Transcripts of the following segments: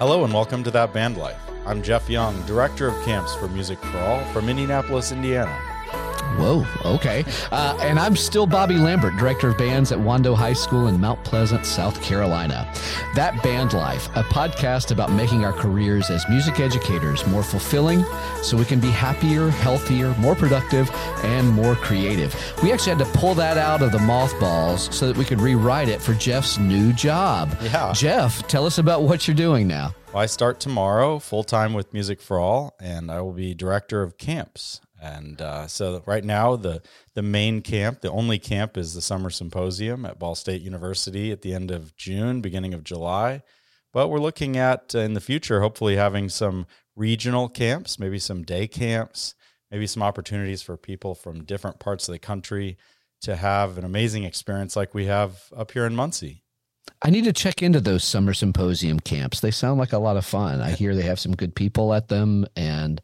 Hello and welcome to That Band Life. I'm Jeff Young, Director of Camps for Music for All from Indianapolis, Indiana. Whoa, okay. Uh, and I'm still Bobby Lambert, Director of Bands at Wando High School in Mount Pleasant, South Carolina. That Band Life, a podcast about making our careers as music educators more fulfilling so we can be happier, healthier, more productive, and more creative. We actually had to pull that out of the mothballs so that we could rewrite it for Jeff's new job. Yeah. Jeff, tell us about what you're doing now. Well, I start tomorrow full time with Music for All, and I will be Director of Camps. And uh, so right now, the the main camp, the only camp, is the summer symposium at Ball State University at the end of June, beginning of July. But we're looking at uh, in the future, hopefully having some regional camps, maybe some day camps, maybe some opportunities for people from different parts of the country to have an amazing experience like we have up here in Muncie. I need to check into those summer symposium camps. They sound like a lot of fun. I hear they have some good people at them and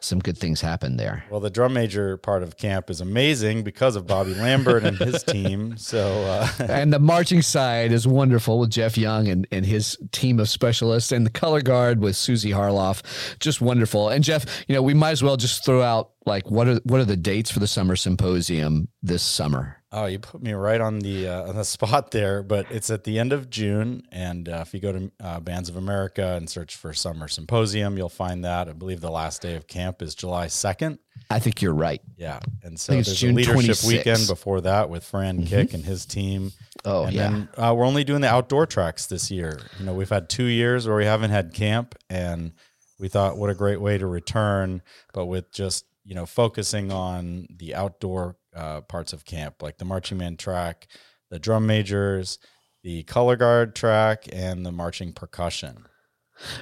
some good things happen there. Well, the drum major part of camp is amazing because of Bobby Lambert and his team. So, uh, and the marching side is wonderful with Jeff Young and, and his team of specialists, and the color guard with Susie Harloff, just wonderful. And Jeff, you know, we might as well just throw out like what are what are the dates for the summer symposium this summer? Oh, you put me right on the uh, on the spot there, but it's at the end of June, and uh, if you go to uh, Bands of America and search for Summer Symposium, you'll find that. I believe the last day of camp is July second. I think you're right. Yeah, and so there's June a leadership 26. weekend before that with Fran mm-hmm. Kick and his team. Oh and yeah. Then, uh, we're only doing the outdoor tracks this year. You know, we've had two years where we haven't had camp, and we thought what a great way to return, but with just you know focusing on the outdoor uh, parts of camp, like the marching band track, the drum majors, the color guard track, and the marching percussion.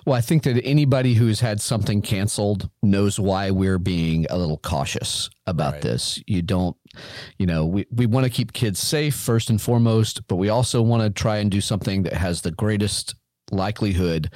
Well, I think that anybody who's had something canceled knows why we're being a little cautious about right. this. You don't, you know, we, we want to keep kids safe first and foremost, but we also want to try and do something that has the greatest likelihood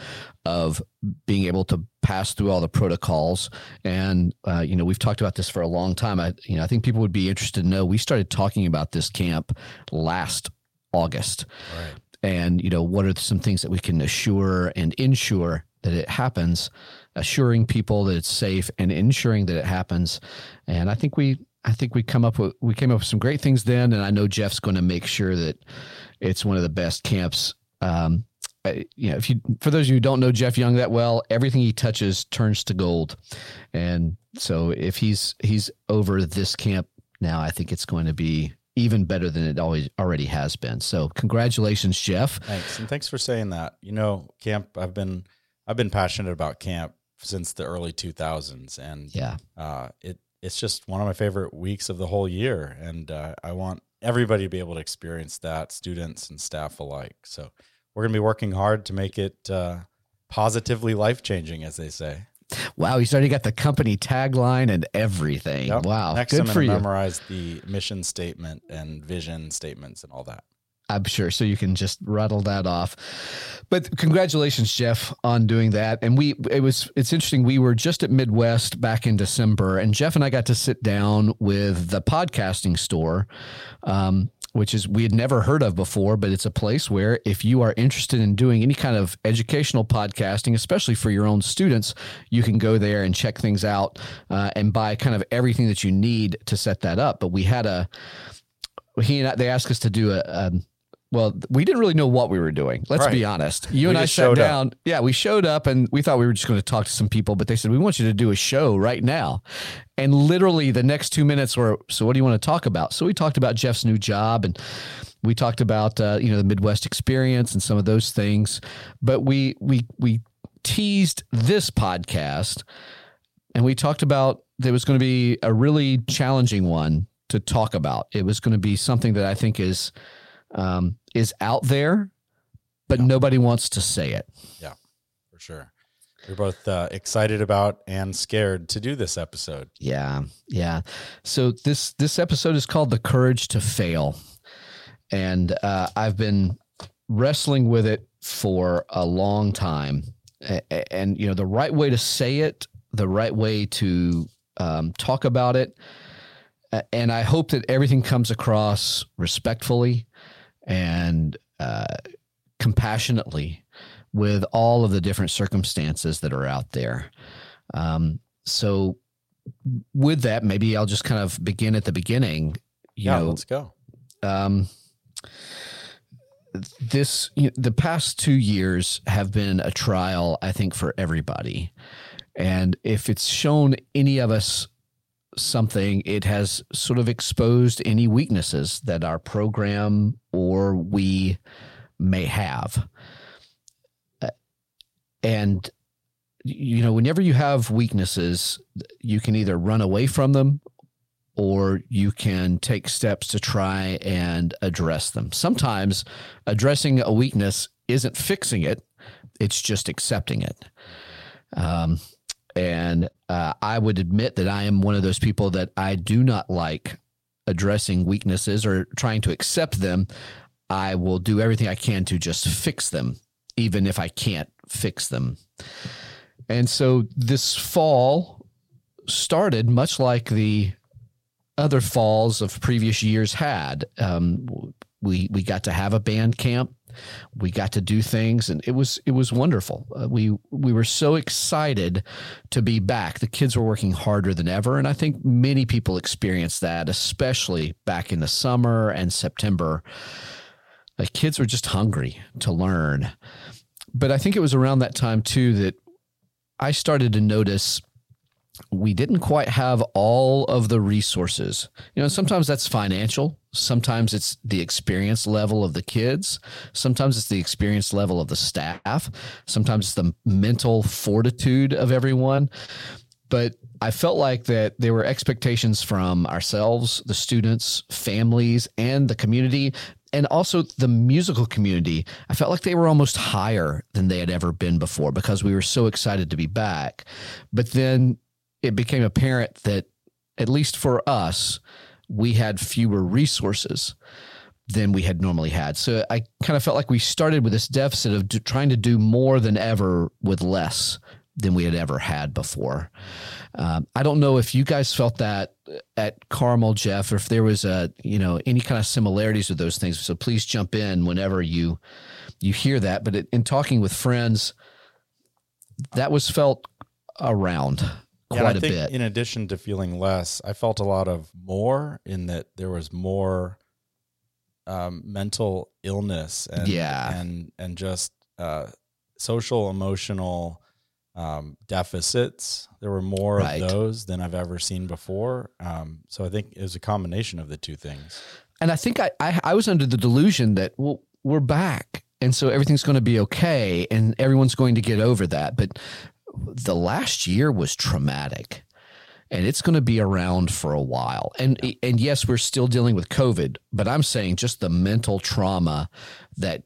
of being able to pass through all the protocols. And uh, you know, we've talked about this for a long time. I you know, I think people would be interested to know. We started talking about this camp last August, right. and you know, what are some things that we can assure and ensure that it happens, assuring people that it's safe and ensuring that it happens. And I think we I think we come up with we came up with some great things then, and I know Jeff's going to make sure that it's one of the best camps um, you know, if you for those of you who don't know Jeff Young that well, everything he touches turns to gold. And so if he's he's over this camp now, I think it's going to be even better than it always already has been. So congratulations, Jeff. Thanks. And thanks for saying that. You know, camp I've been I've been passionate about camp since the early 2000s and yeah. Uh, it it's just one of my favorite weeks of the whole year and uh, I want everybody to be able to experience that, students and staff alike. So we're going to be working hard to make it uh, positively life changing, as they say. Wow, he's already got the company tagline and everything. Yep. Wow, next good I'm for you. Memorize the mission statement and vision statements and all that. I'm sure. So you can just rattle that off. But congratulations, Jeff, on doing that. And we, it was, it's interesting. We were just at Midwest back in December, and Jeff and I got to sit down with the podcasting store. Um, which is we had never heard of before, but it's a place where if you are interested in doing any kind of educational podcasting, especially for your own students, you can go there and check things out uh, and buy kind of everything that you need to set that up. But we had a he and I, they asked us to do a, a um, well, we didn't really know what we were doing. Let's right. be honest. You we and I sat down. Up. Yeah, we showed up and we thought we were just going to talk to some people, but they said, we want you to do a show right now. And literally the next two minutes were, so what do you want to talk about? So we talked about Jeff's new job and we talked about, uh, you know, the Midwest experience and some of those things. But we, we, we teased this podcast and we talked about there was going to be a really challenging one to talk about. It was going to be something that I think is, um, is out there, but yeah. nobody wants to say it. Yeah, for sure. We're both uh, excited about and scared to do this episode. Yeah, yeah. So this this episode is called "The Courage to Fail," and uh, I've been wrestling with it for a long time. And you know, the right way to say it, the right way to um, talk about it, and I hope that everything comes across respectfully and uh, compassionately. with all of the different circumstances that are out there. Um, so, with that, maybe I'll just kind of begin at the beginning. You yeah, know, let's go. Um, this you know, the past two years have been a trial, I think, for everybody. And if it's shown any of us something, it has sort of exposed any weaknesses that our program or we may have. And, you know, whenever you have weaknesses, you can either run away from them or you can take steps to try and address them. Sometimes addressing a weakness isn't fixing it, it's just accepting it. Um, and uh, I would admit that I am one of those people that I do not like addressing weaknesses or trying to accept them. I will do everything I can to just fix them, even if I can't fix them. And so this fall started much like the other falls of previous years had. Um, we we got to have a band camp. We got to do things, and it was it was wonderful. Uh, we we were so excited to be back. The kids were working harder than ever, and I think many people experienced that, especially back in the summer and September. The kids were just hungry to learn. But I think it was around that time too that I started to notice we didn't quite have all of the resources. You know, sometimes that's financial, sometimes it's the experience level of the kids, sometimes it's the experience level of the staff, sometimes it's the mental fortitude of everyone. But I felt like that there were expectations from ourselves, the students, families, and the community, and also the musical community. I felt like they were almost higher than they had ever been before because we were so excited to be back. But then it became apparent that, at least for us, we had fewer resources than we had normally had. So I kind of felt like we started with this deficit of do, trying to do more than ever with less than we had ever had before. Um, I don't know if you guys felt that at Carmel, Jeff, or if there was a you know any kind of similarities with those things. So please jump in whenever you you hear that. But in talking with friends, that was felt around Yeah, quite I a think bit. in addition to feeling less, I felt a lot of more in that there was more um, mental illness and Yeah. and and just uh, social emotional um, deficits. There were more Right. of those than I've ever seen before. Um, so I think it was a combination of the two things. And I think I, I, I was under the delusion that, well, we're back. And so everything's going to be okay and everyone's going to get over that. But the last year was traumatic and it's going to be around for a while. And, and yes, we're still dealing with COVID, but I'm saying just the mental trauma that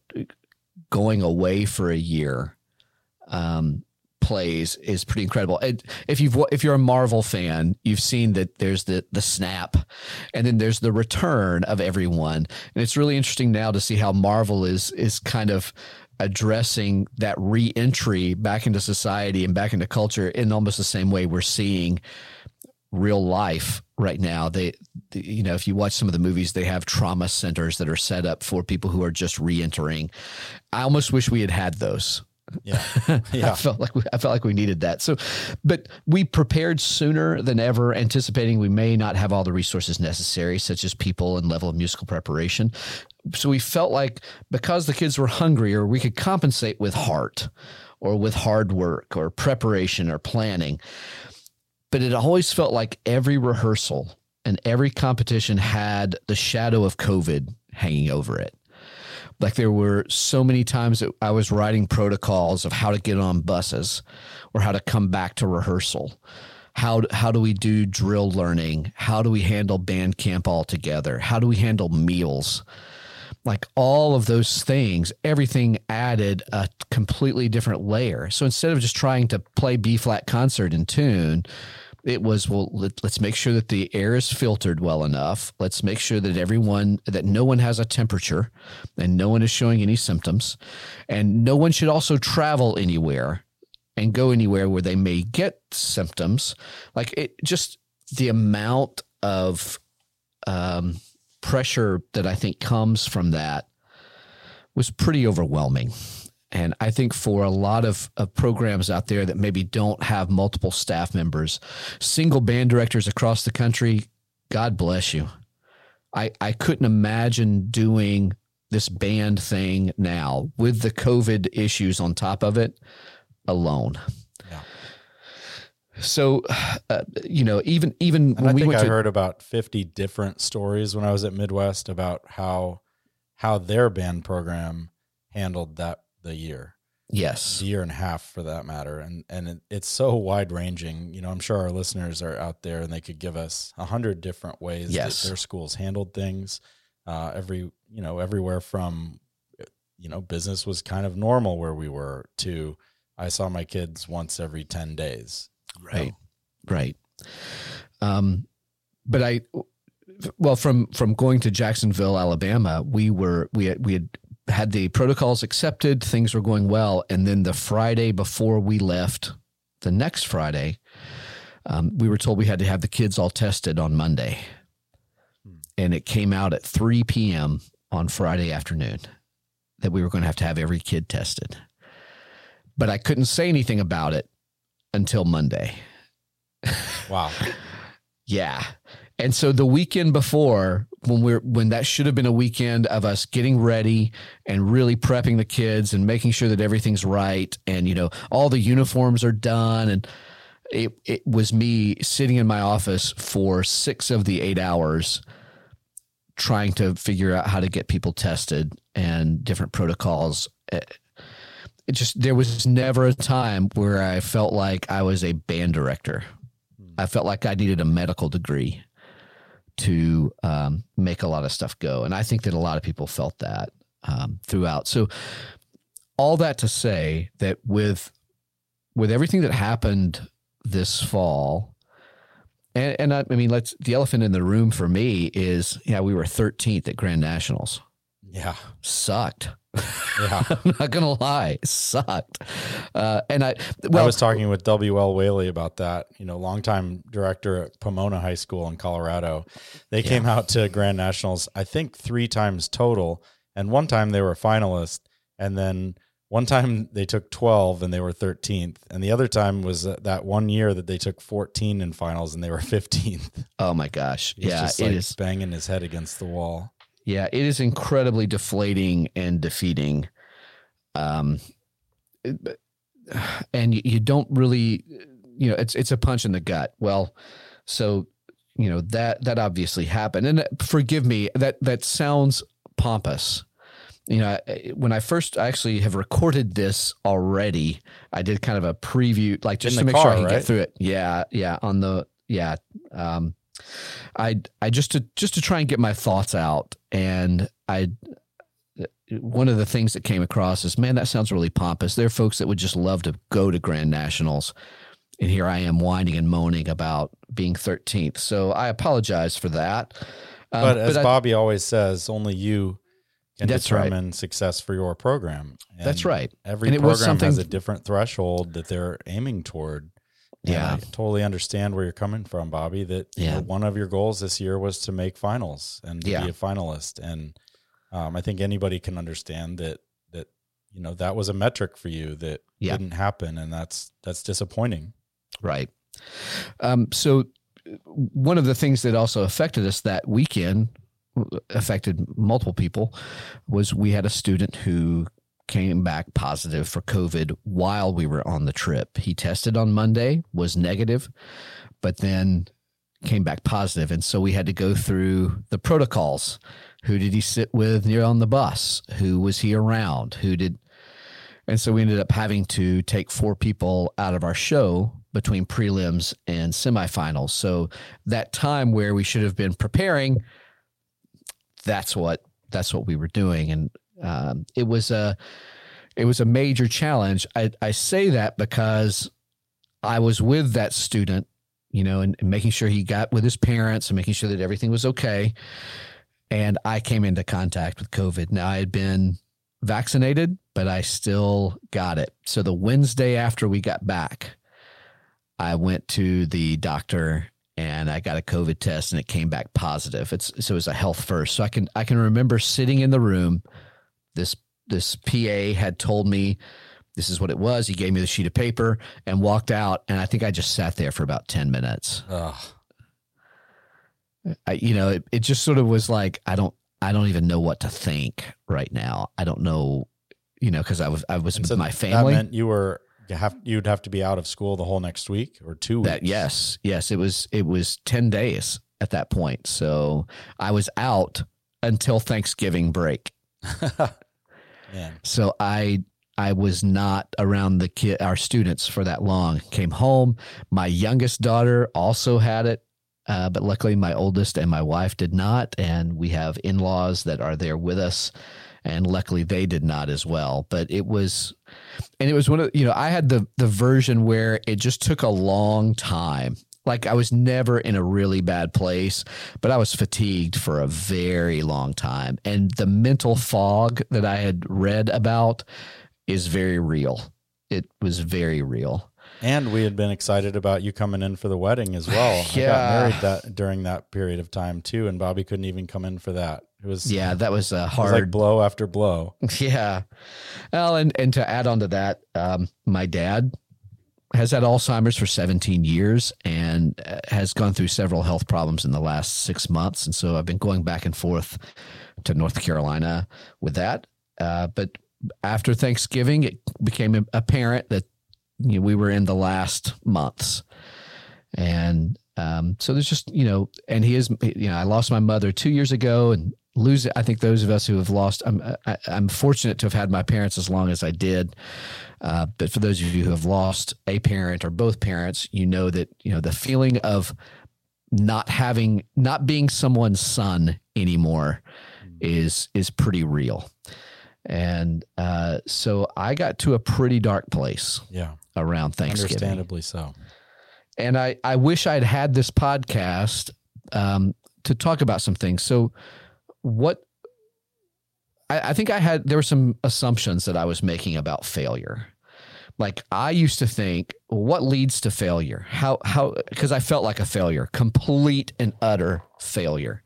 going away for a year, um, plays is pretty incredible. And if you've if you're a Marvel fan, you've seen that there's the the snap, and then there's the return of everyone, and it's really interesting now to see how Marvel is is kind of addressing that re-entry back into society and back into culture in almost the same way we're seeing real life right now they you know if you watch some of the movies they have trauma centers that are set up for people who are just re-entering i almost wish we had had those Yeah, yeah. I felt like we, I felt like we needed that. So, but we prepared sooner than ever, anticipating we may not have all the resources necessary, such as people and level of musical preparation. So we felt like because the kids were hungrier, we could compensate with heart, or with hard work, or preparation, or planning. But it always felt like every rehearsal and every competition had the shadow of COVID hanging over it. Like there were so many times that I was writing protocols of how to get on buses or how to come back to rehearsal. How, how do we do drill learning? How do we handle band camp all together? How do we handle meals? Like all of those things, everything added a completely different layer. So instead of just trying to play B flat concert in tune, it was well let, us make sure that the air is filtered well enough. Let's make sure that everyone that no one has a temperature and no one is showing any symptoms. And no one should also travel anywhere and go anywhere where they may get symptoms. Like it just the amount of um, pressure that i think comes from that was pretty overwhelming And I think for a lot of, of programs out there that maybe don't have multiple staff members, single band directors across the country, God bless you. I, I couldn't imagine doing this band thing now with the COVID issues on top of it alone. So, uh, you know, even even And when I we think went I to heard about 50 different stories when I was at Midwest about how how their band program handled that the year, yes, the year and a half for that matter, and and it, it's so wide ranging. You know, I'm sure our listeners are out there and they could give us a hundred different ways Yes. that their schools handled things. Uh, every you know everywhere from you know business was kind of normal where we were to I saw my kids once every 10 days. Right. right. Um, but I, well, from from going to Jacksonville, Alabama, we were we had, we had had the protocols accepted, things were going well, and then the Friday before we left, the next Friday, um, we were told we had to have the kids all tested on Monday, Hmm. and it came out at three p.m. on Friday afternoon that we were going to have to have every kid tested. But I couldn't say anything about it until Monday. Wow. Yeah. And so the weekend before, when we're when that should have been a weekend of us getting ready and really prepping the kids and making sure that everything's right and you know all the uniforms are done and it it was me sitting in my office for 6 of the 8 hours trying to figure out how to get people tested and different protocols eh, it, just there was never a time where I felt like I was a band director I felt like I needed a medical degree to um, make a lot of stuff go. And I think that a lot of people felt that um, throughout. So, all that to say that with with everything that happened this fall, and, and I, I mean, let's the elephant in the room for me is yeah, we were 13th at Grand Nationals. Yeah. Sucked. Yeah. I'm not gonna lie, it sucked. Uh, and I well, I was talking with W.L. Whaley about that, you know, longtime director at Pomona High School in Colorado. They came out to Grand Nationals, I think three times total. And one time they were a finalist. And then one time they took 12 and they were 13th. And the other time was that one year that they took 14 in finals and they were 15th. oh my gosh, He's yeah, just like is. banging his head against the wall. Yeah, it is incredibly deflating and defeating. Um, and you, you don't really, you know, it's it's a punch in the gut. Well, so you know that that obviously happened, and uh, forgive me that that sounds pompous. You know, when I first I actually have recorded this already, I did kind of a preview, like just In to make sure I car, can get through it. Yeah, yeah, on the yeah. Um, I I just to just to try and get my thoughts out, and I one of the things that came across is, man, that sounds really pompous. There are folks that would just love to go to Grand Nationals, and here I am whining and moaning about being 13th. So I apologize for that. Um, But as I- Bobby always says, only you can That's right. determine success for your program. That's right. Every And it was program has a different threshold that they're aiming toward. Yeah. I totally understand where you're coming from, Bobby. That you know, one of your goals this year was to make finals and to Yeah. be a finalist, and um, I think anybody can understand that that you know that was a metric for you that Yeah. didn't happen, and that's that's disappointing. Right. Um, so one of the things that also affected us that weekend affected multiple people was we had a student who came back positive for COVID while we were on the trip. He tested on Monday, was negative, but then came back positive, and so we had to go through the protocols. Who did he sit with near on the bus? Who was he around? Who did and so we ended up having to take four people out of our show between prelims and semifinals. So that time where we should have been preparing, that's what that's what we were doing, and um, it was a it was a major challenge. I, I say that because I was with that student, you know, and, and making sure he got with his parents and making sure that everything was okay. And I came into contact with COVID. Now I had been vaccinated, but I still got it. So the Wednesday after we got back, I went to the doctor and I got a COVID test and it came back positive. It's so it was a health first. So I can I can remember sitting in the room, this this PA had told me this is what it was. He gave me the sheet of paper and walked out, and I think I just sat there for about ten minutes. Ugh. I, you know, it, it just sort of was like I don't I don't even know what to think right now. I don't know, you know, because I was I was And with so my That family. meant you were you have you'd have to be out of school the whole next week or two weeks. That yes, yes, it was it was ten days at that point. So I was out until Thanksgiving break. So I I was not around the kid our students for that long. Came home. My youngest daughter also had it, uh, but luckily my oldest and my wife did not, and we have in laws that are there with us, and luckily they did not as well. But it was, and it was one of you know I had the the version where it just took a long time. Like I was never in a really bad place, but I was fatigued for a very long time. And the mental fog that I had read about is very real. It was very real. And we had been excited about you coming in for the wedding as well. I Yeah. got married that during that period of time too, and Bobby couldn't even come in for that. It was Yeah, that was a it was hard. like blow after blow. yeah. Well, and and to add on to that, um, my dad has had Alzheimer's for 17 years and uh, has gone through several health problems in the last six months, and so I've been going back and forth to North Carolina with that. Uh, but after Thanksgiving, it became apparent that you know, we were in the last months, and um, so there's just you know, and he is you know, I lost my mother two years ago, and lose. I think those of us who have lost, I'm I, I'm fortunate to have had my parents as long as I did. Uh, but for those of you who have lost a parent or both parents, you know that you know the feeling of not having, not being someone's son anymore is is pretty real. And uh, so I got to a pretty dark place Yeah, around Thanksgiving understandably so. and I, I wish I'd had this podcast um, to talk about some things. So, what I, I think I had there were some assumptions that I was making about failure. Like I used to think, what leads to failure? How how because I felt like a failure, complete and utter failure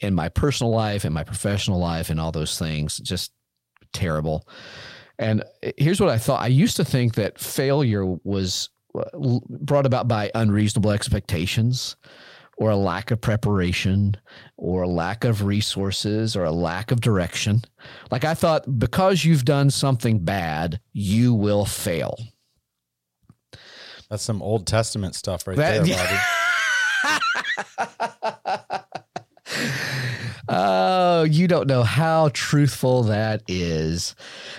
in my personal life, in my professional life, and all those things. Just terrible. And here's what I thought. I used to think that failure was uh, brought about by unreasonable expectations or a lack of preparation or a lack of resources or a lack of direction. Like I thought, because you've done something bad, you will fail. That's some Old Testament stuff right That- there, Bobby. Oh, you don't know how truthful that is.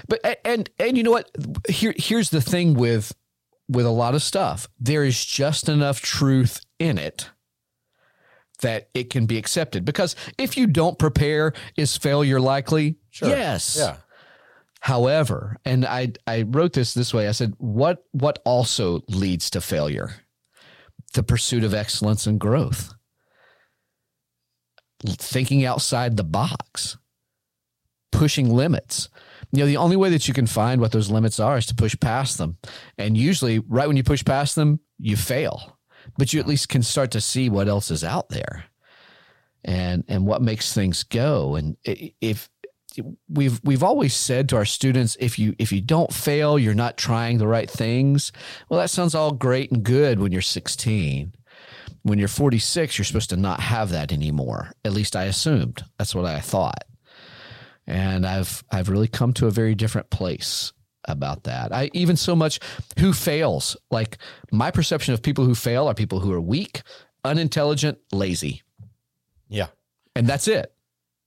But and and you know what? Here here's the thing with with a lot of stuff. There is just enough truth in it that it can be accepted. Because if you don't prepare, is failure likely? Sure. Yes. Yeah. However, and I I wrote this this way. I said, what what also leads to failure? The pursuit of excellence and growth. Thinking outside the box. Pushing limits. You know, the only way that you can find what those limits are is to push past them. And usually right when you push past them, you fail. But you at least can start to see what else is out there. And and what makes things go. And if we've we've always said to our students if you if you don't fail you're not trying the right things well that sounds all great and good when you're 16 when you're 46 you're supposed to not have that anymore at least i assumed that's what i thought and i've i've really come to a very different place about that i even so much who fails like my perception of people who fail are people who are weak unintelligent lazy Yeah. and that's it.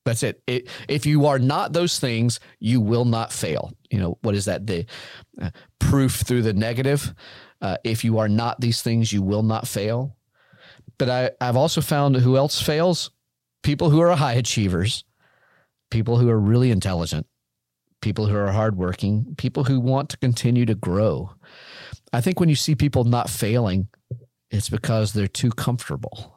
That's it. it. If you are not those things, you will not fail. You know what is that? The uh, proof through the negative. Uh, if you are not these things, you will not fail. But I, I've also found who else fails? People who are high achievers, people who are really intelligent, people who are hardworking, people who want to continue to grow. I think when you see people not failing, it's because they're too comfortable.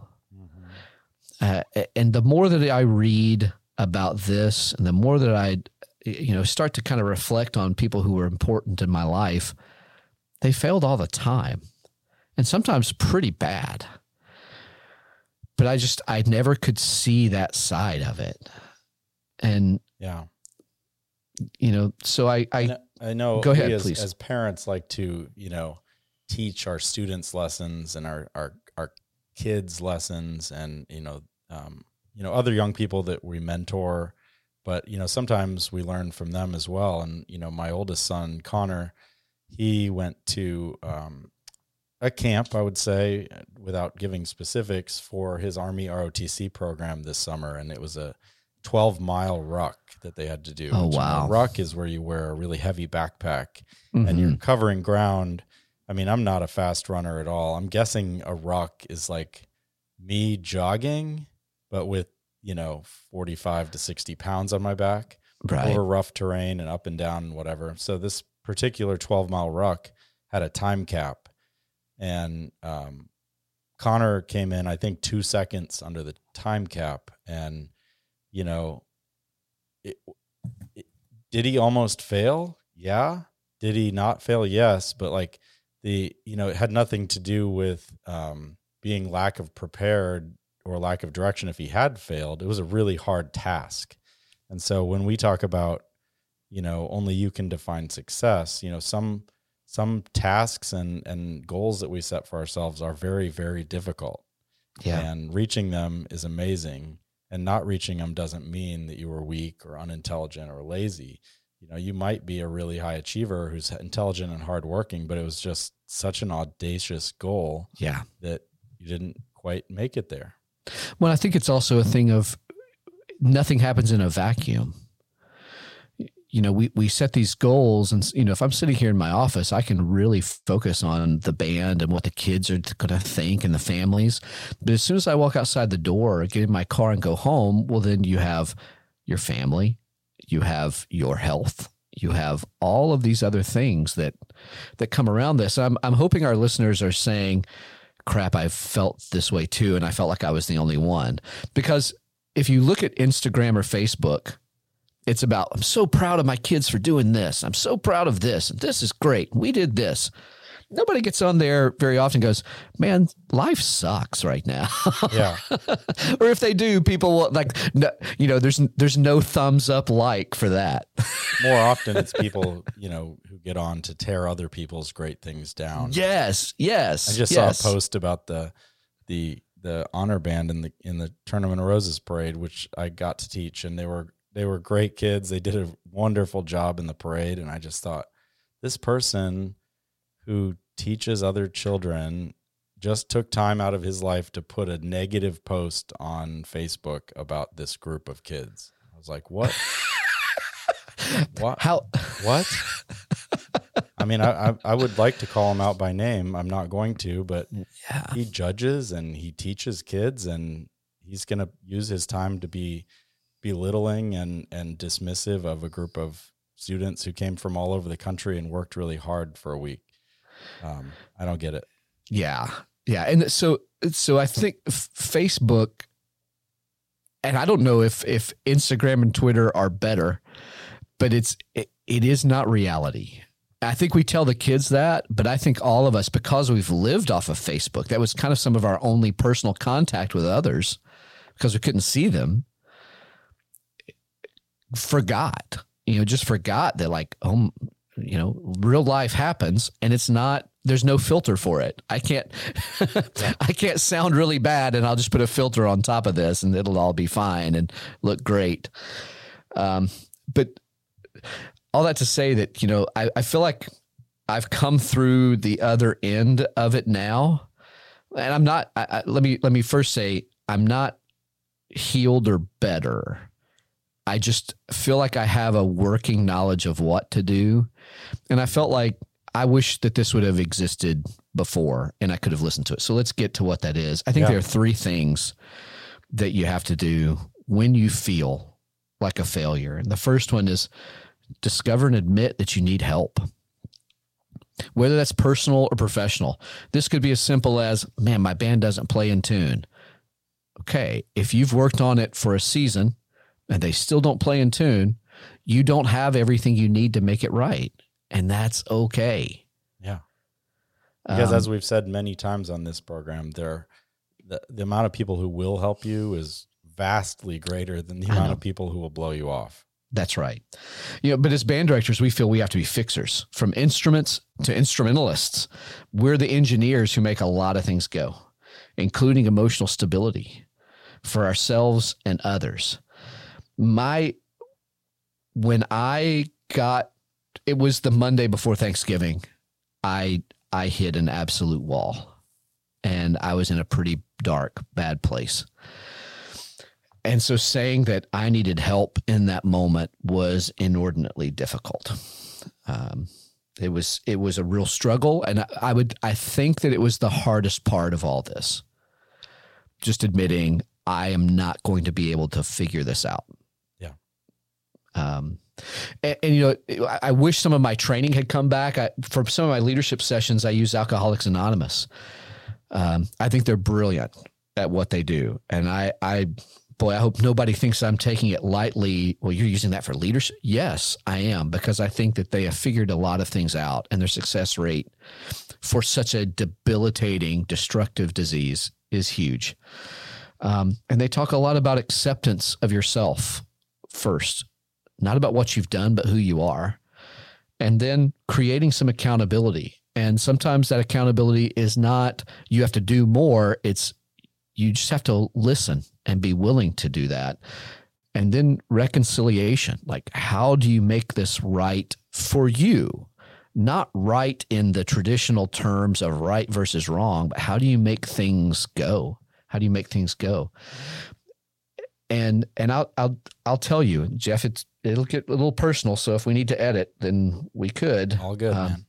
Uh, and the more that I read about this, and the more that I, you know, start to kind of reflect on people who were important in my life, they failed all the time, and sometimes pretty bad. But I just, I never could see that side of it, and Yeah. You know, so I, I, I know, I know Go ahead, as, please. as parents like to, you know, teach our students lessons and our, our, our kids lessons and, you know, um, you know, other young people that we mentor, but, you know, sometimes we learn from them as well. And, you know, my oldest son, Connor, he went to, um, a camp, I would say, without giving specifics, for his Army ROTC program this summer, and it was a 12 mile ruck that they had to do. Oh, which, you know, wow. ruck is where you wear a really heavy backpack and Mhm. you're covering ground. I mean, I'm not a fast runner at all. I'm guessing a ruck is like me jogging, but with, you know, 45 to 60 pounds on my back right. over rough terrain and up and down and whatever. So this particular 12 mile ruck had a time cap. And um, Connor came in, I think, two seconds under the time cap. And, you know, it, it, did he almost fail? Yeah. Did he not fail? Yes. But like the, you know, it had nothing to do with um, being lack of prepared or lack of direction if he had failed. It was a really hard task. And so when we talk about, you know, only you can define success, you know, some some tasks and and goals that we set for ourselves are very very difficult. Yeah. And reaching them is amazing. And not reaching them doesn't mean that you were weak or unintelligent or lazy. You know, you might be a really high achiever who's intelligent and hardworking, but it was just such an audacious goal Yeah. that you didn't quite make it there. Well, I think it's also a thing of nothing happens in a vacuum. You know, we, we set these goals, and you know, if I'm sitting here in my office, I can really focus on the band and what the kids are going to think and the families. But as soon as I walk outside the door, get in my car, and go home, well, then you have your family, you have your health, you have all of these other things that that come around this. I'm I'm hoping our listeners are saying, crap, I felt this way too. And I felt like I was the only one. Because if you look at Instagram or Facebook, it's about, I'm so proud of my kids for doing this. I'm so proud of this. This is great. We did this. Nobody gets on there very often and goes, man, life sucks right now. Yeah. or if they do, people will like, no, you know, there's, there's no thumbs up like for that. More often it's people, you know, who get on to tear other people's great things down. yes. Yes. I just yes. saw a post about the the the honor band in the in the Tournament of Roses parade, which I got to teach, and they were they were great kids. They did a wonderful job in the parade, and I just thought this person who teaches other children just took time out of his life to put a negative post on Facebook about this group of kids. I was like, what? what? How, What? I mean, I, I I would like to call him out by name. I'm not going to, but yeah. he judges and he teaches kids, and he's going to use his time to be belittling and and dismissive of a group of students who came from all over the country and worked really hard for a week. Um, I don't get it. Yeah. Yeah. And so, so I think Facebook, and I don't know if, if Instagram and Twitter are better, but it's, it, it is not reality. I think we tell the kids that, but I think all of us, because we've lived off of Facebook, that was kind of some of our only personal contact with others because we couldn't see them, forgot, you know, just forgot that, like, oh, you know, real life happens and it's not, there's no filter for it. I can't, I can't sound really bad and I'll just put a filter on top of this and it'll all be fine and look great. Um, but all that to say that, you know, I, I feel like I've come through the other end of it now. And I'm not, I, I, let me, let me first say, I'm not healed or better. I just feel like I have a working knowledge of what to do. And I felt like I wish that this would have existed before and I could have listened to it. So let's get to what that is. I think Yeah. there are three things that you have to do when you feel like a failure. And the first one is discover and admit that you need help. Whether that's personal or professional. This could be as simple as, man, my band doesn't play in tune. Okay, if you've worked on it for a season and they still don't play in tune, you don't have everything you need to make it right. And that's okay. Yeah. Because Um, as we've said many times on this program, there the, the amount of people who will help you is vastly greater than the I amount know. of people who will blow you off. That's right. You know, but as band directors, we feel we have to be fixers from instruments to instrumentalists. We're the engineers who make a lot of things go, including emotional stability for ourselves and others. My, when I got, it was the Monday before Thanksgiving, I, I hit an absolute wall and I was in a pretty dark, bad place. And so saying that I needed help in that moment was inordinately difficult. Um, it was it was a real struggle, and I, I would I think that it was the hardest part of all this. Just admitting I am not going to be able to figure this out. Um, and, and, you know, I wish some of my training had come back. I, for some of my leadership sessions, I use Alcoholics Anonymous. Um, I think they're brilliant at what they do, and I I boy, I hope nobody thinks I'm taking it lightly. Well, you're using that for leadership? Yes, I am, because I think that they have figured a lot of things out and their success rate for such a debilitating, destructive disease is huge. Um, and they talk a lot about acceptance of yourself first, not about what you've done, but who you are. And then creating some accountability. And sometimes that accountability is not you have to do more, it's you just have to listen and be willing to do that. And then reconciliation like, how do you make this right for you? Not right in the traditional terms of right versus wrong, but how do you make things go? How do you make things go? And and I'll I'll I'll tell you, Jeff. It's it'll get a little personal. So if we need to edit, then we could. All good, um, man.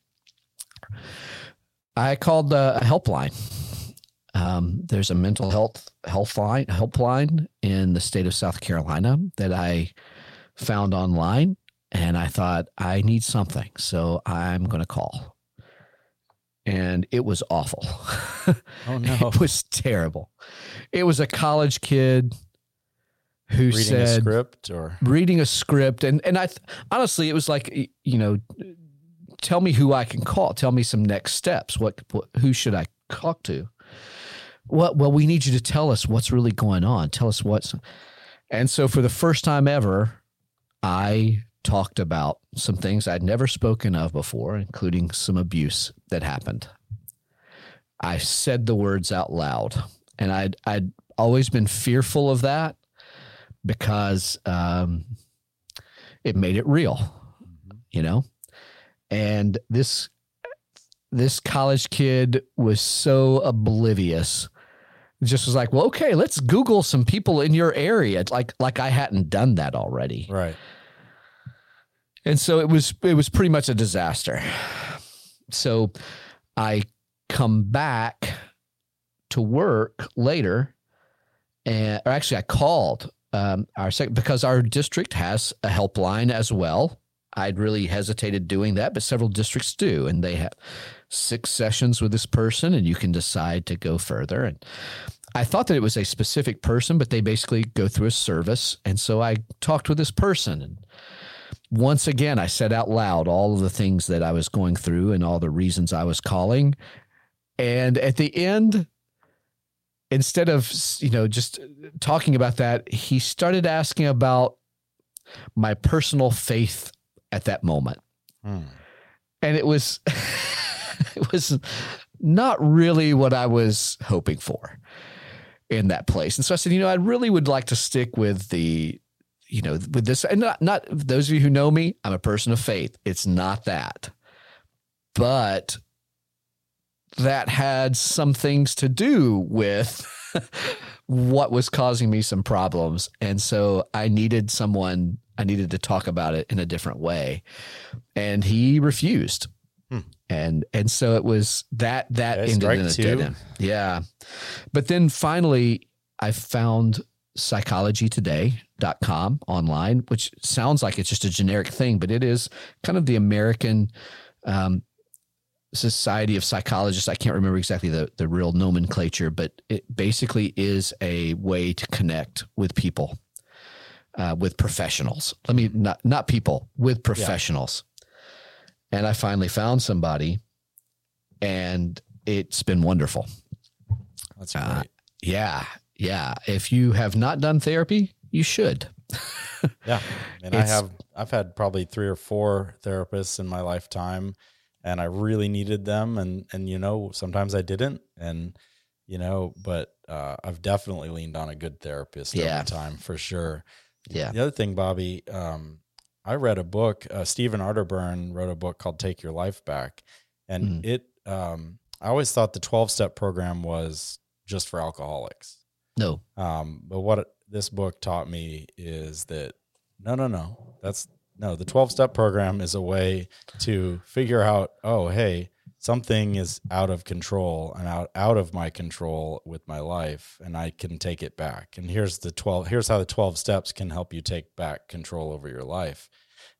I called a helpline um, there's a mental health helpline helpline in the state of South Carolina that I found online, and I thought I need something, so I'm going to call. And it was awful. Oh no, it was terrible. It was a college kid who reading said a script or reading a script, and and I honestly, it was like you know, tell me who I can call. Tell me some next steps. What, what who should I talk to? well, well, we need you to tell us what's really going on. Tell us what's. And so, for the first time ever, I talked about some things I'd never spoken of before, including some abuse that happened. I said the words out loud, and I'd I'd always been fearful of that because um, it made it real, mm-hmm. you know. And this this college kid was so oblivious just was like, well, okay, let's Google some people in your area. It's like like I hadn't done that already. Right. And so it was it was pretty much a disaster. So I come back to work later and or actually I called um, our sec- because our district has a helpline as well. I'd really hesitated doing that, but several districts do, and they have six sessions with this person, and you can decide to go further. And I thought that it was a specific person, but they basically go through a service. And so I talked with this person. And once again, I said out loud all of the things that I was going through and all the reasons I was calling. And at the end, instead of, you know, just talking about that, he started asking about my personal faith at that moment. Hmm. And it was, it was not really what I was hoping for in that place. And so I said, you know, I really would like to stick with the, you know, with this. And not, not those of you who know me, I'm a person of faith. It's not that. But that had some things to do with what was causing me some problems. And so I needed someone, I needed to talk about it in a different way. And he refused. Hmm. And and so it was that that ended in a dead end. Yeah. But then finally I found psychologytoday.com online, which sounds like it's just a generic thing, but it is kind of the American um, Society of Psychologists. I can't remember exactly the, the real nomenclature, but it basically is a way to connect with people, uh, with professionals. Let me not not people, with professionals. Yeah. And I finally found somebody, and it's been wonderful. That's great. Uh, yeah, yeah. If you have not done therapy, you should. yeah, and I have I've had probably three or four therapists in my lifetime, and I really needed them, and and you know sometimes I didn't, and you know, but uh, I've definitely leaned on a good therapist Yeah. over time for sure. Yeah. The other thing, Bobby, um, I read a book. Uh, Stephen Arterburn wrote a book called "Take Your Life Back," and Mm. it. Um, I always thought the twelve step program was just for alcoholics. No. Um, but what this book taught me is that no, no, no. That's no. The twelve step program is a way to figure out. Oh, hey, something is out of control and out out of my control with my life, and I can take it back. And here's the twelve. Here's how the twelve steps can help you take back control over your life.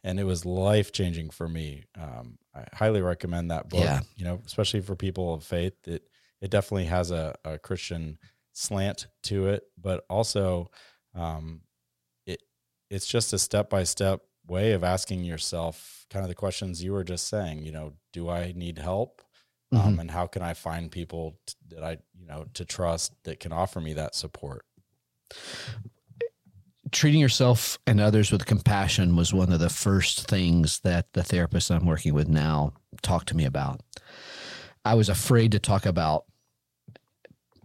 And it was life changing for me. Um, I highly recommend that book. Yeah. You know, especially for people of faith. It it definitely has a, a Christian slant to it, but also um, it it's just a step by step way of asking yourself kind of the questions you were just saying. You know, do I need help? Um, Mhm. and how can I find people t- that I you know to trust that can offer me that support? treating yourself and others with compassion was one of the first things that the therapist I'm working with now talked to me about. I was afraid to talk about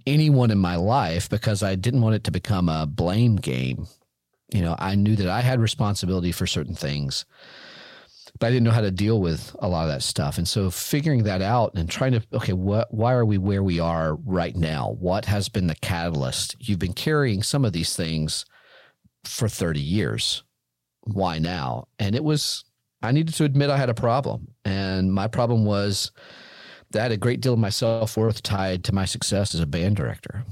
anyone in my life because I didn't want it to become a blame game. You know, I knew that I had responsibility for certain things, but I didn't know how to deal with a lot of that stuff. And so figuring that out and trying to, okay, what, why are we where we are right now? What has been the catalyst? You've been carrying some of these things for 30 years. Why now? And it was, I needed to admit I had a problem. And my problem was that I had a great deal of my self worth tied to my success as a band director.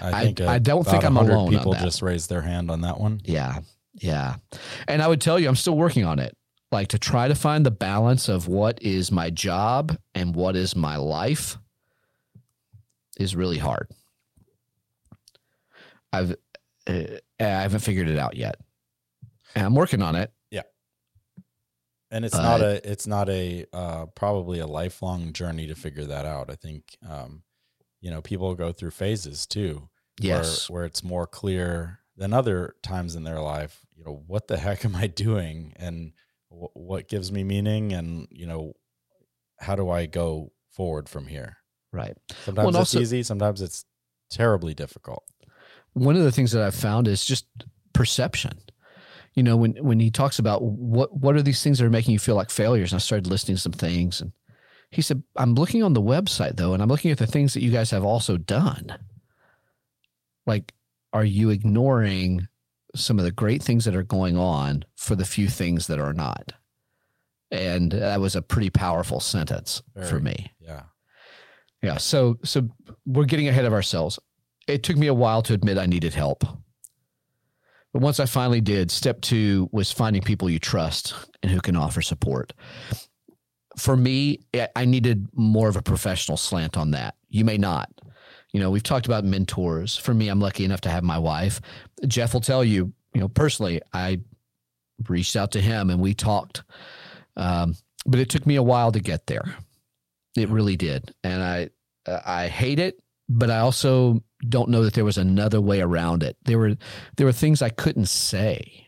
I- think I don't think I'm 100 alone on People just raised their hand on that one. Yeah. Yeah. And I would tell you, I'm still working on it. Like to try to find the balance of what is my job and what is my life is really hard. I've, uh, I haven't figured it out yet. And I'm working on it. Yeah, and it's not a it's not a uh, probably a lifelong journey to figure that out. I think um, you know people go through phases too, Yes. where, where it's more clear than other times in their life. You know, what the heck am I doing, and w- what gives me meaning, and you know, how do I go forward from here? Right. Sometimes and it's also- easy, sometimes it's terribly difficult. one of the things that I've found is just perception. You know, when when he talks about what what are these things that are making you feel like failures, and I started listing some things, and he said, "I'm looking on the website though, and I'm looking at the things that you guys have also done. Like, are you ignoring some of the great things that are going on for the few things that are not?" And that was a pretty powerful sentence for me. Yeah, Yeah. So so we're getting ahead of ourselves. It took me a while to admit I needed help. But once I finally did, step two was finding people you trust and who can offer support. For me, I- needed more of a professional slant on that. You may not. You know, we've talked about mentors. For me, I'm lucky enough to have my wife. Jeff will tell you, you know, personally, I reached out to him and we talked. Um, but it took me a while to get there. It really did. And I I hate it, but I also don't know that there was another way around it. There were there were things I couldn't say.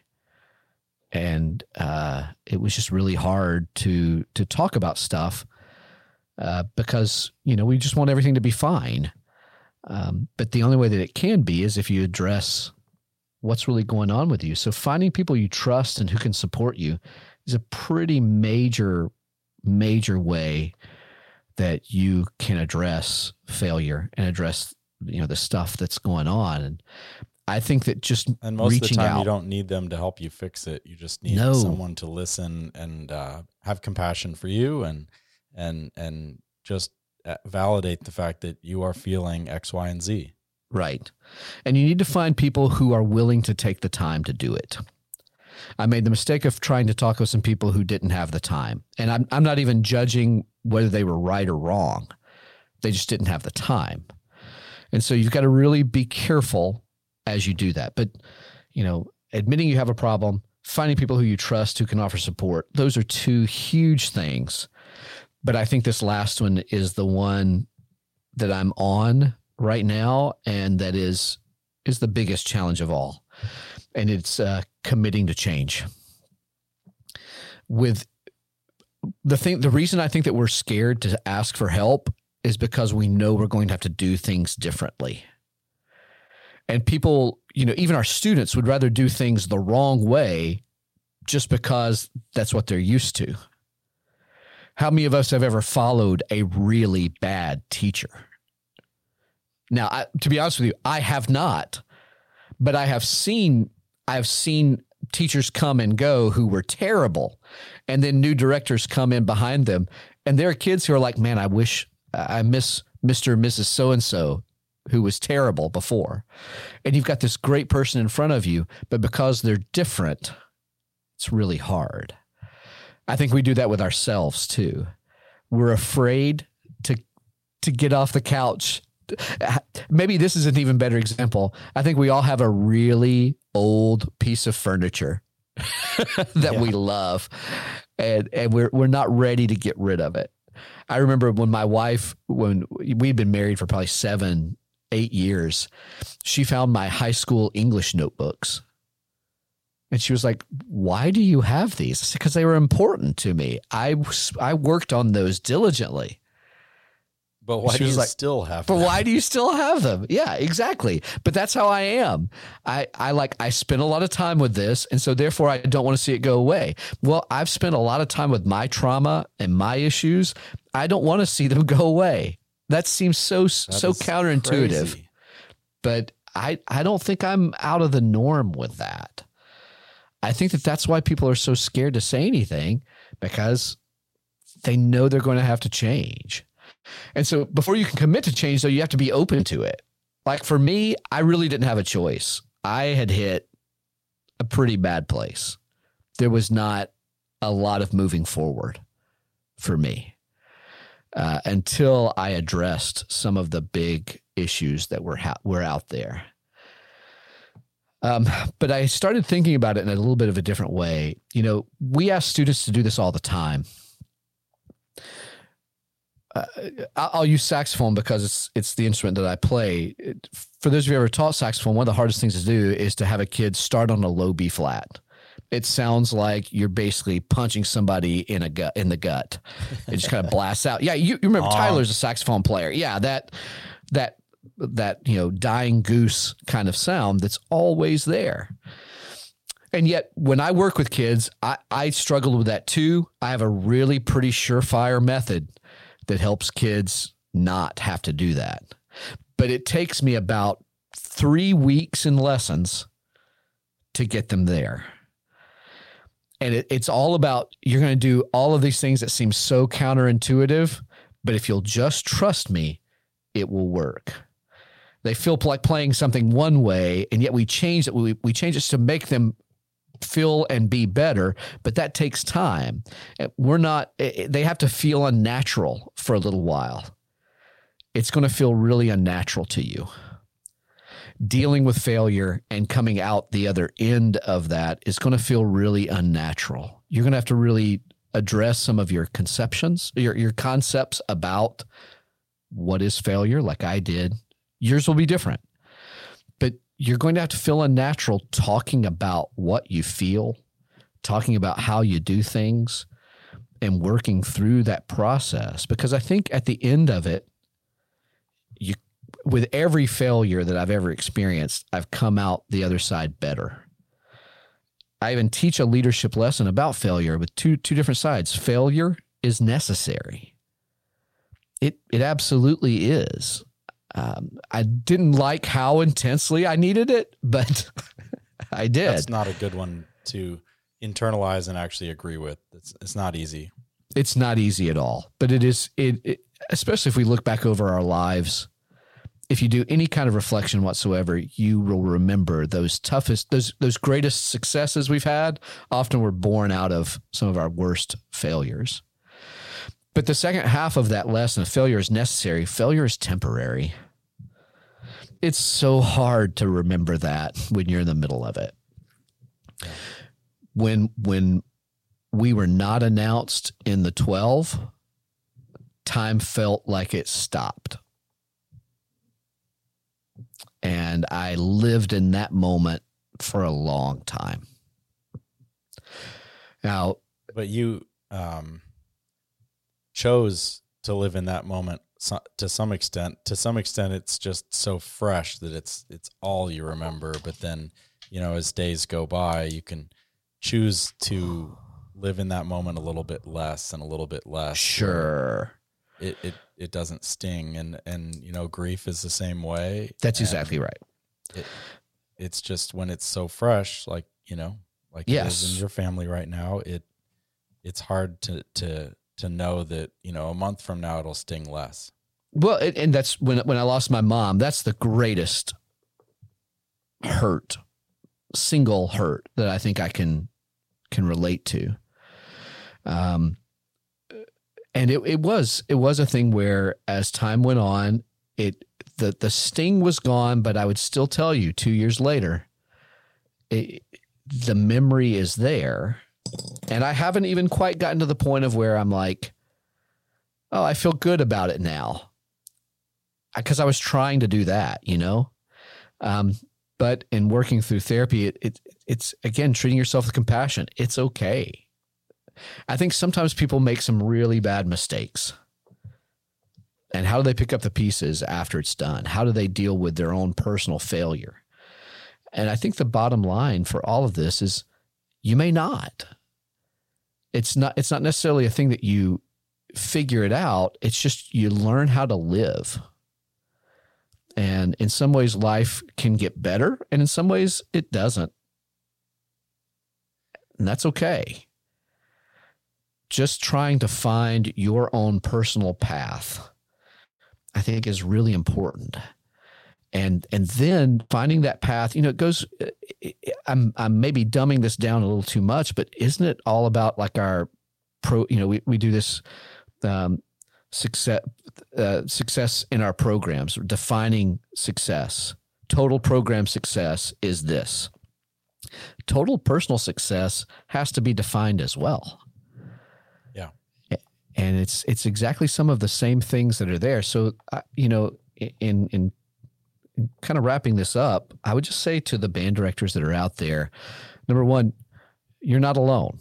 And uh, it was just really hard to to talk about stuff uh, because you know we just want everything to be fine. Um, but the only way that it can be is if you address what's really going on with you. So finding people you trust and who can support you is a pretty major major way that you can address failure and address you know the stuff that's going on and i think that just and most of the time out you don't need them to help you fix it. You just need No. someone to listen and uh, have compassion for you and and and just uh, validate the fact that you are feeling X, Y, and Z. right and you need to find people who are willing to take the time to do it i made the mistake of trying to talk with some people who didn't have the time and i'm, I'm not even judging whether they were right or wrong they just didn't have the time and so you've got to really be careful as you do that but you know admitting you have a problem finding people who you trust who can offer support those are two huge things but i think this last one is the one that i'm on right now and that is is the biggest challenge of all and it's uh, committing to change. With the thing, the reason I think that we're scared to ask for help is because we know we're going to have to do things differently. And people, you know, even our students would rather do things the wrong way just because that's what they're used to. How many of us have ever followed a really bad teacher? Now, I, to be honest with you, I have not, but I have seen I have seen teachers come and go who were terrible, and then new directors come in behind them, and there are kids who are like, "Man, I wish I miss Mister and Mrs. So and So." Who was terrible before. And you've got this great person in front of you, but because they're different, it's really hard. I think we do that with ourselves too. We're afraid to to get off the couch. Maybe this is an even better example. I think we all have a really old piece of furniture that yeah. we love and and we're we're not ready to get rid of it. I remember when my wife when we'd been married for probably 7 8 years, she found my high school English notebooks and she was like, "Why do you have these?" Because they were important to me. I I worked on those diligently. But why do you like, still have them? But why do you still have them? Yeah, exactly. But that's how I am. I, I like I spend a lot of time with this, and so therefore I don't want to see it go away. Well, I've spent a lot of time with my trauma and my issues. I don't want to see them go away. That seems so that so counterintuitive. Crazy. But I I don't think I'm out of the norm with that. I think that that's why people are so scared to say anything because they know they're going to have to change. And so before you can commit to change, though, you have to be open to it. Like for me, I really didn't have a choice. I had hit a pretty bad place. There was not a lot of moving forward for me uh, until I addressed some of the big issues that were ha- were out there. Um, but I started thinking about it in a little bit of a different way. You know, we ask students to do this all the time. Uh, I'll use saxophone because it's it's the instrument that I play. For those of you who ever taught saxophone, one of the hardest things to do is to have a kid start on a low B flat. It sounds like you're basically punching somebody in a gut in the gut. It just kind of blasts out. Yeah, you, you remember Tyler's a saxophone player. Yeah, that that that you know dying goose kind of sound that's always there and yet when i work with kids i, I struggle with that too i have a really pretty surefire method that helps kids not have to do that but it takes me about three weeks in lessons to get them there and it, it's all about you're going to do all of these things that seem so counterintuitive but if you'll just trust me it will work they feel like playing something one way, and yet we change it. We, we change it to make them feel and be better, but that takes time. Uh, we're not, they have to feel unnatural for a little while. It's going to feel really unnatural to you. Dealing with failure and coming out the other end of that is going to feel really unnatural. You're going to have to really address some of your conceptions, your, your concepts about what is failure, like I did, yours will be different. But you're going to have to feel unnatural talking about what you feel, talking about how you do things, and working through that process. Because I think at the end of it, with every failure that I've ever experienced, I've come out the other side better. I even teach a leadership lesson about failure with two two different sides. Failure is necessary. It it absolutely is. Um, I didn't like how intensely I needed it, but I did. That's not a good one to internalize and actually agree with. It's it's not easy. It's not easy at all, but it is it, it especially if we look back over our lives. If you do any kind of reflection whatsoever, you will remember those toughest, those those greatest successes we've had. Often were born out of some of our worst failures. But the second half of that lesson, failure is necessary. Failure is temporary. It's so hard to remember that when you're in the middle of it. When when we were not announced in the 12, time felt like it stopped. And I lived in that moment for a long time. Now, but you um, chose to live in that moment so, to some extent. To some extent, it's just so fresh that it's it's all you remember. But then, you know, as days go by, you can choose to live in that moment a little bit less and a little bit less. Sure. It it it doesn't sting, and and you know, grief is the same way. That's exactly right. It, it's just when it's so fresh, like you know, like it Yes. is in your family right now. It it's hard to to to know that you know a month from now it'll sting less. Well, and, and that's when when I lost my mom. That's the greatest hurt, single hurt that I think I can can relate to. Um, and it it was it was a thing where as time went on, it the the sting was gone, but I would still tell you two years later, it, the memory is there, and I haven't even quite gotten to the point of where I'm like, oh, I feel good about it now because I was trying to do that, you know. Um, but in working through therapy, it, it it's again treating yourself with compassion. It's okay. I think sometimes people make some really bad mistakes. And how do they pick up the pieces after it's done? How do they deal with their own personal failure? And I think the bottom line for all of this is you may not. It's not it's not necessarily a thing that you figure it out. It's just you learn how to live. And in some ways, life can get better, and in some ways, it doesn't. And that's okay. Just trying to find your own personal path, I think, is really important. And and then finding that path, you know, it goes. I'm I'm maybe dumbing this down a little too much, but isn't it all about like our pro? You know, we we do this um, success uh, success in our programs defining success total program success is this total personal success has to be defined as well. And it's it's exactly some of the same things that are there so uh, you know in in in kind of wrapping this up i would just say to the band directors that are out there number one you're not alone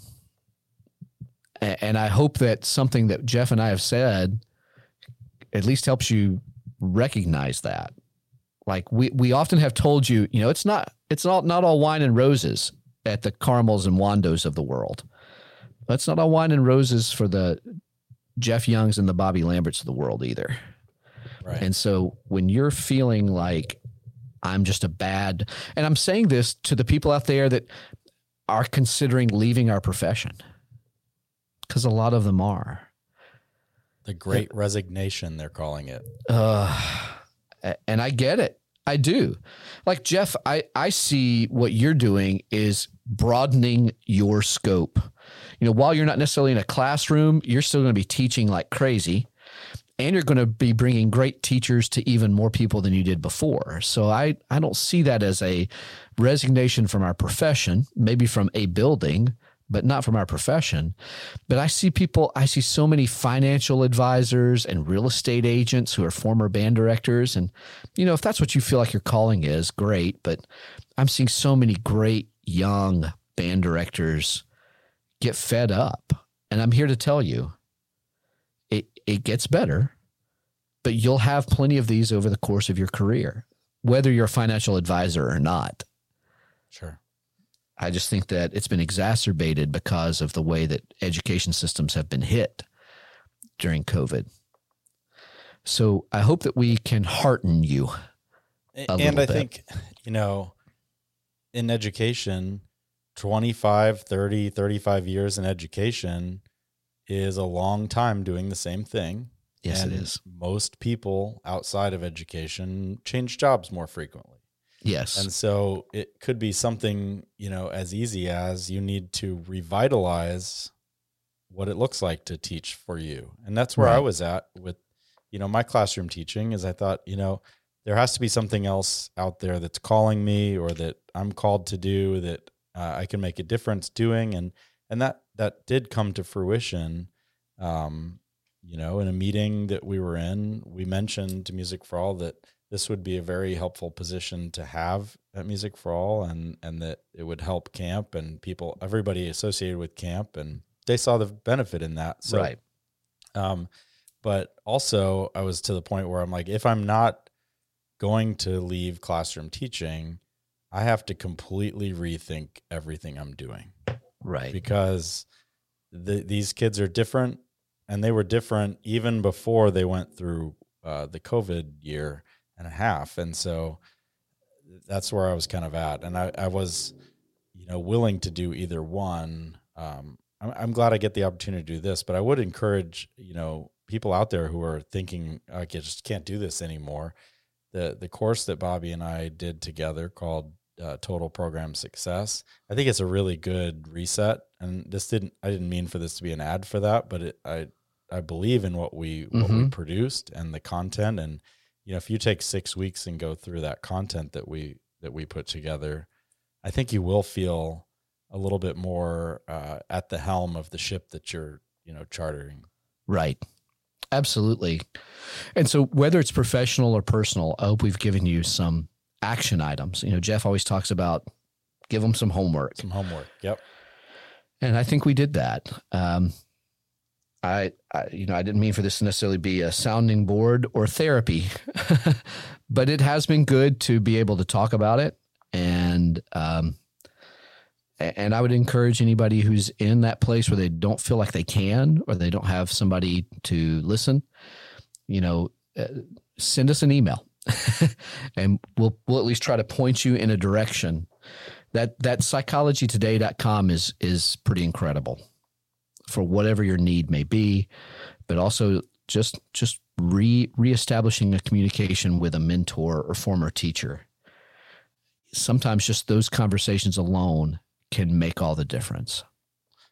and I hope that something that Jeff and I have said at least helps you recognize that. Like we we often have told you, you know, it's not it's not not all wine and roses at the Carmels and Wandos of the world. That's not all wine and roses for the Jeff Youngs and the Bobby Lamberts of the world either. Right. And so when you're feeling like I'm just a bad, and I'm saying this to the people out there that are considering leaving our profession, because a lot of them are. the great resignation, they're calling it. Uh, and I get it. I do. Like Jeff, I, I see what you're doing is broadening your scope. You know, while you're not necessarily in a classroom, you're still going to be teaching like crazy. And you're going to be bringing great teachers to even more people than you did before. So I, I don't see that as a resignation from our profession, maybe from a building, but not from our profession. But I see people, I see so many financial advisors and real estate agents who are former band directors. And, you know, if that's what you feel like your calling is, great. But I'm seeing so many great young band directors get fed up. And I'm here to tell you, it, it gets better, but you'll have plenty of these over the course of your career, whether you're a financial advisor or not. Sure. I just think that it's been exacerbated because of the way that education systems have been hit during COVID. So I hope that we can hearten you. And I bit. think, you know, in education, 25, 30, 35 years in education is a long time doing the same thing. Yes, and it is. Most people outside of education change jobs more frequently. Yes. And so it could be something, you know, as easy as you need to revitalize what it looks like to teach for you. And that's where I was at with, you know, my classroom teaching is I thought, you know, there has to be something else out there that's calling me or that I'm called to do that uh, I can make a difference doing. And, and that, that did come to fruition. Um, you know, in a meeting that we were in, we mentioned to Music for All that this would be a very helpful position to have at Music for All, and and that it would help camp and people, everybody associated with camp, and they saw the benefit in that. So, right. Um, but also, I was to the point where I'm like, if I'm not going to leave classroom teaching, I have to completely rethink everything I'm doing. Right. Because the, these kids are different, and they were different even before they went through uh, the COVID year and a half. And so that's where I was kind of at. And I, I was, you know, willing to do either one. Um, I'm, I'm glad I get the opportunity to do this, but I would encourage, you know, people out there who are thinking, I just can't do this anymore. The, the course that Bobby and I did together called uh, Total Program Success, I think it's a really good reset. And this didn't, I didn't mean for this to be an ad for that, but it, I, I believe in what we, what Mm-hmm. we produced and the content. And, you know, if you take six weeks and go through that content that we, that we put together, I think you will feel a little bit more uh, at the helm of the ship that you're, you know, chartering. Right. Absolutely. And so, whether it's professional or personal, I hope we've given you some action items. You know, Jeff always talks about give them some homework. Some homework. Yep. And I think we did that. Um, I, I, you know, I didn't mean for this to necessarily be a sounding board or therapy, but it has been good to be able to talk about it. And, um, and I would encourage anybody who's in that place where they don't feel like they can or they don't have somebody to listen, you know, uh, send us an email and we'll, we'll at least try to point you in a direction. That that psychologytoday.com is is pretty incredible for whatever your need may be but also just just re reestablishing a communication with a mentor or former teacher. Sometimes just those conversations alone can make all the difference.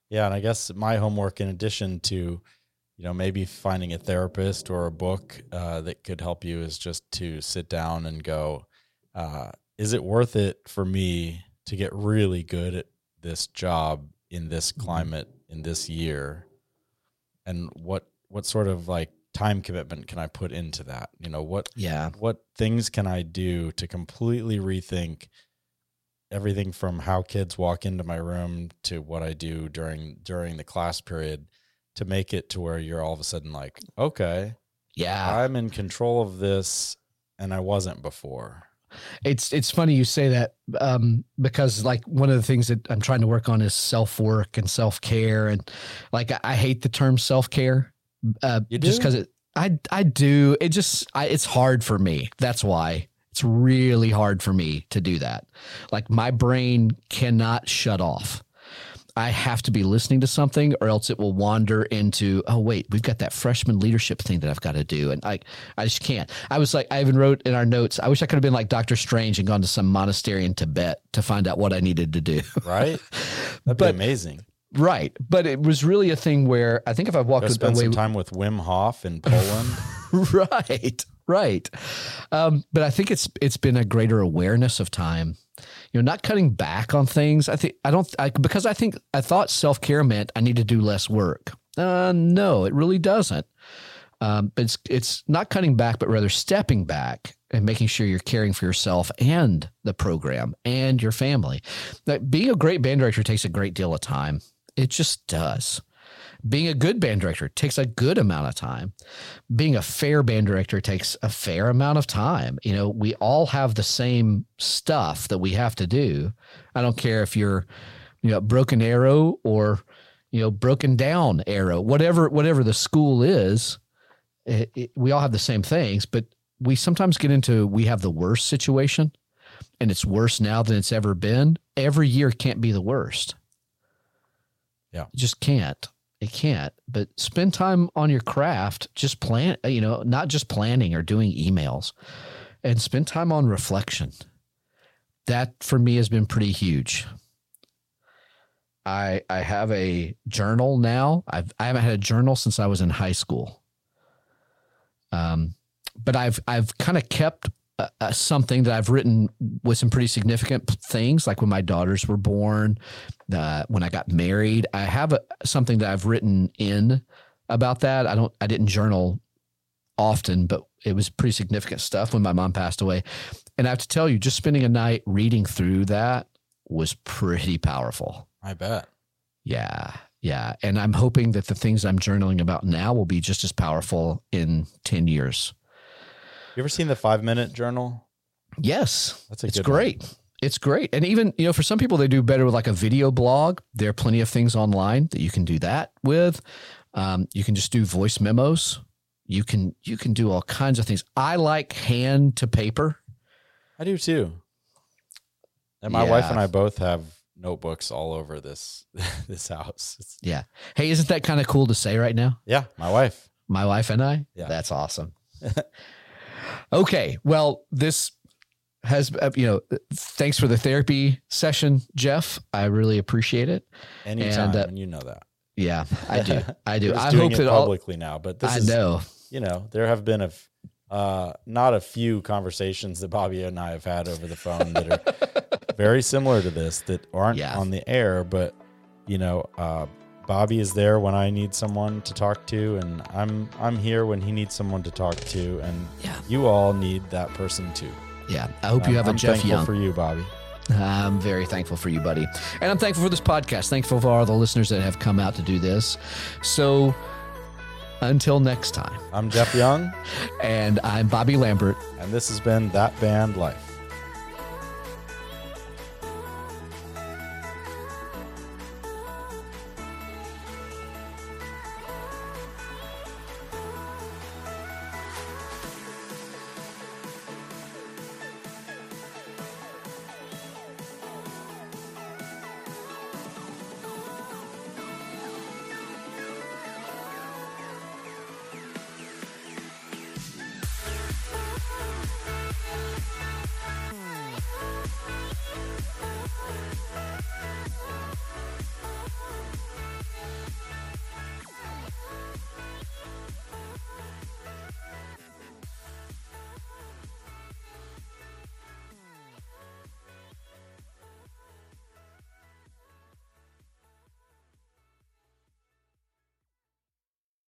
Yeah, and I guess my homework, in addition to, you know, maybe finding a therapist or a book uh, that could help you, is just to sit down and go, uh, is it worth it for me to get really good at this job in this climate in this year? And what what sort of like time commitment can I put into that? You know, what yeah what things can I do to completely rethink everything from how kids walk into my room to what I do during during the class period to make it to where you're all of a sudden like, okay, yeah. I'm in control of this and I wasn't before. It's it's funny you say that um, because like one of the things that I'm trying to work on is self work and self care and like I, I hate the term self care uh, You just because it I I do. It just I, it's hard for me. That's why. It's really hard for me to do that. Like my brain cannot shut off I have to be listening to something or else it will wander into, oh, wait, we've got that freshman leadership thing that I've got to do. And I, I just can't. I was like, I even wrote in our notes, I wish I could have been like Doctor Strange and gone to some monastery in Tibet to find out what I needed to do. Right? That'd But- be amazing. right. But it was really a thing where I think if I walked Go spend away some time with Wim Hof in Poland. right right um, but i think it's it's been a greater awareness of time you know not cutting back on things. I think i don't I, because i think i thought self-care meant i need to do less work. Uh, no it really doesn't. Um, but it's it's not cutting back but rather stepping back and making sure you're caring for yourself and the program and your family. That being a great band director takes a great deal of time. It just does being a good band director takes a good amount of time being a fair band director takes a fair amount of time. You know, we all have the same stuff that we have to do. I don't care if you're, you know, broken arrow or, you know, broken down arrow, whatever, whatever the school is, it, it- we all have the same things, but we sometimes get into, we have the worst situation and it's worse now than it's ever been. Every year can't be the worst. Yeah. It just can't. Can't. But spend time on your craft. Just plan, you know, not just planning or doing emails, and spend time on reflection. That for me has been pretty huge. I I have a journal now. I've I haven't had a journal since I was in high school. Um, but I've I've kind of kept uh, uh, something that I've written with some pretty significant things, like when my daughters were born, uh, when I got married. I have a, something that I've written in about that. I don't. I didn't journal often, but it was pretty significant stuff when my mom passed away. And I have to tell you, just spending a night reading through that was pretty powerful. I bet. Yeah. Yeah. And I'm hoping that the things I'm journaling about now will be just as powerful in 10 years. You ever seen the five minute journal? Yes. That's a it's good one. It's great. And even, you know, for some people, they do better with like a video blog. There are plenty of things online that you can do that with. Um, you can just do voice memos. You can you can do all kinds of things. I like hand to paper. I do too. And my Yeah. wife and I both have notebooks all over this this house. It's- Yeah. Hey, isn't that kind of cool to say right now? yeah, my wife. My wife and I? Yeah. That's awesome. okay. Well, this has, uh, you know, thanks for the therapy session, Jeff. I really appreciate it. Anytime, And, uh, and you know that. Yeah, I do. I do. I hope it that all, publicly now, but this I is know. you know there have been a f- uh, not a few conversations that Bobby and I have had over the phone that are very similar to this that aren't Yeah. on the air, but you know, uh, Bobby is there when I need someone to talk to, and I'm I'm here when he needs someone to talk to, and Yeah. you all need that person too. Yeah. I hope you I'm- have a I'm Jeff thankful Young. for you, Bobby. I'm very thankful for you, buddy. And I'm thankful for this podcast. Thankful for all the listeners that have come out to do this. So until next time. I'm Jeff Young, And I'm Bobby Lambert. and this has been that band life.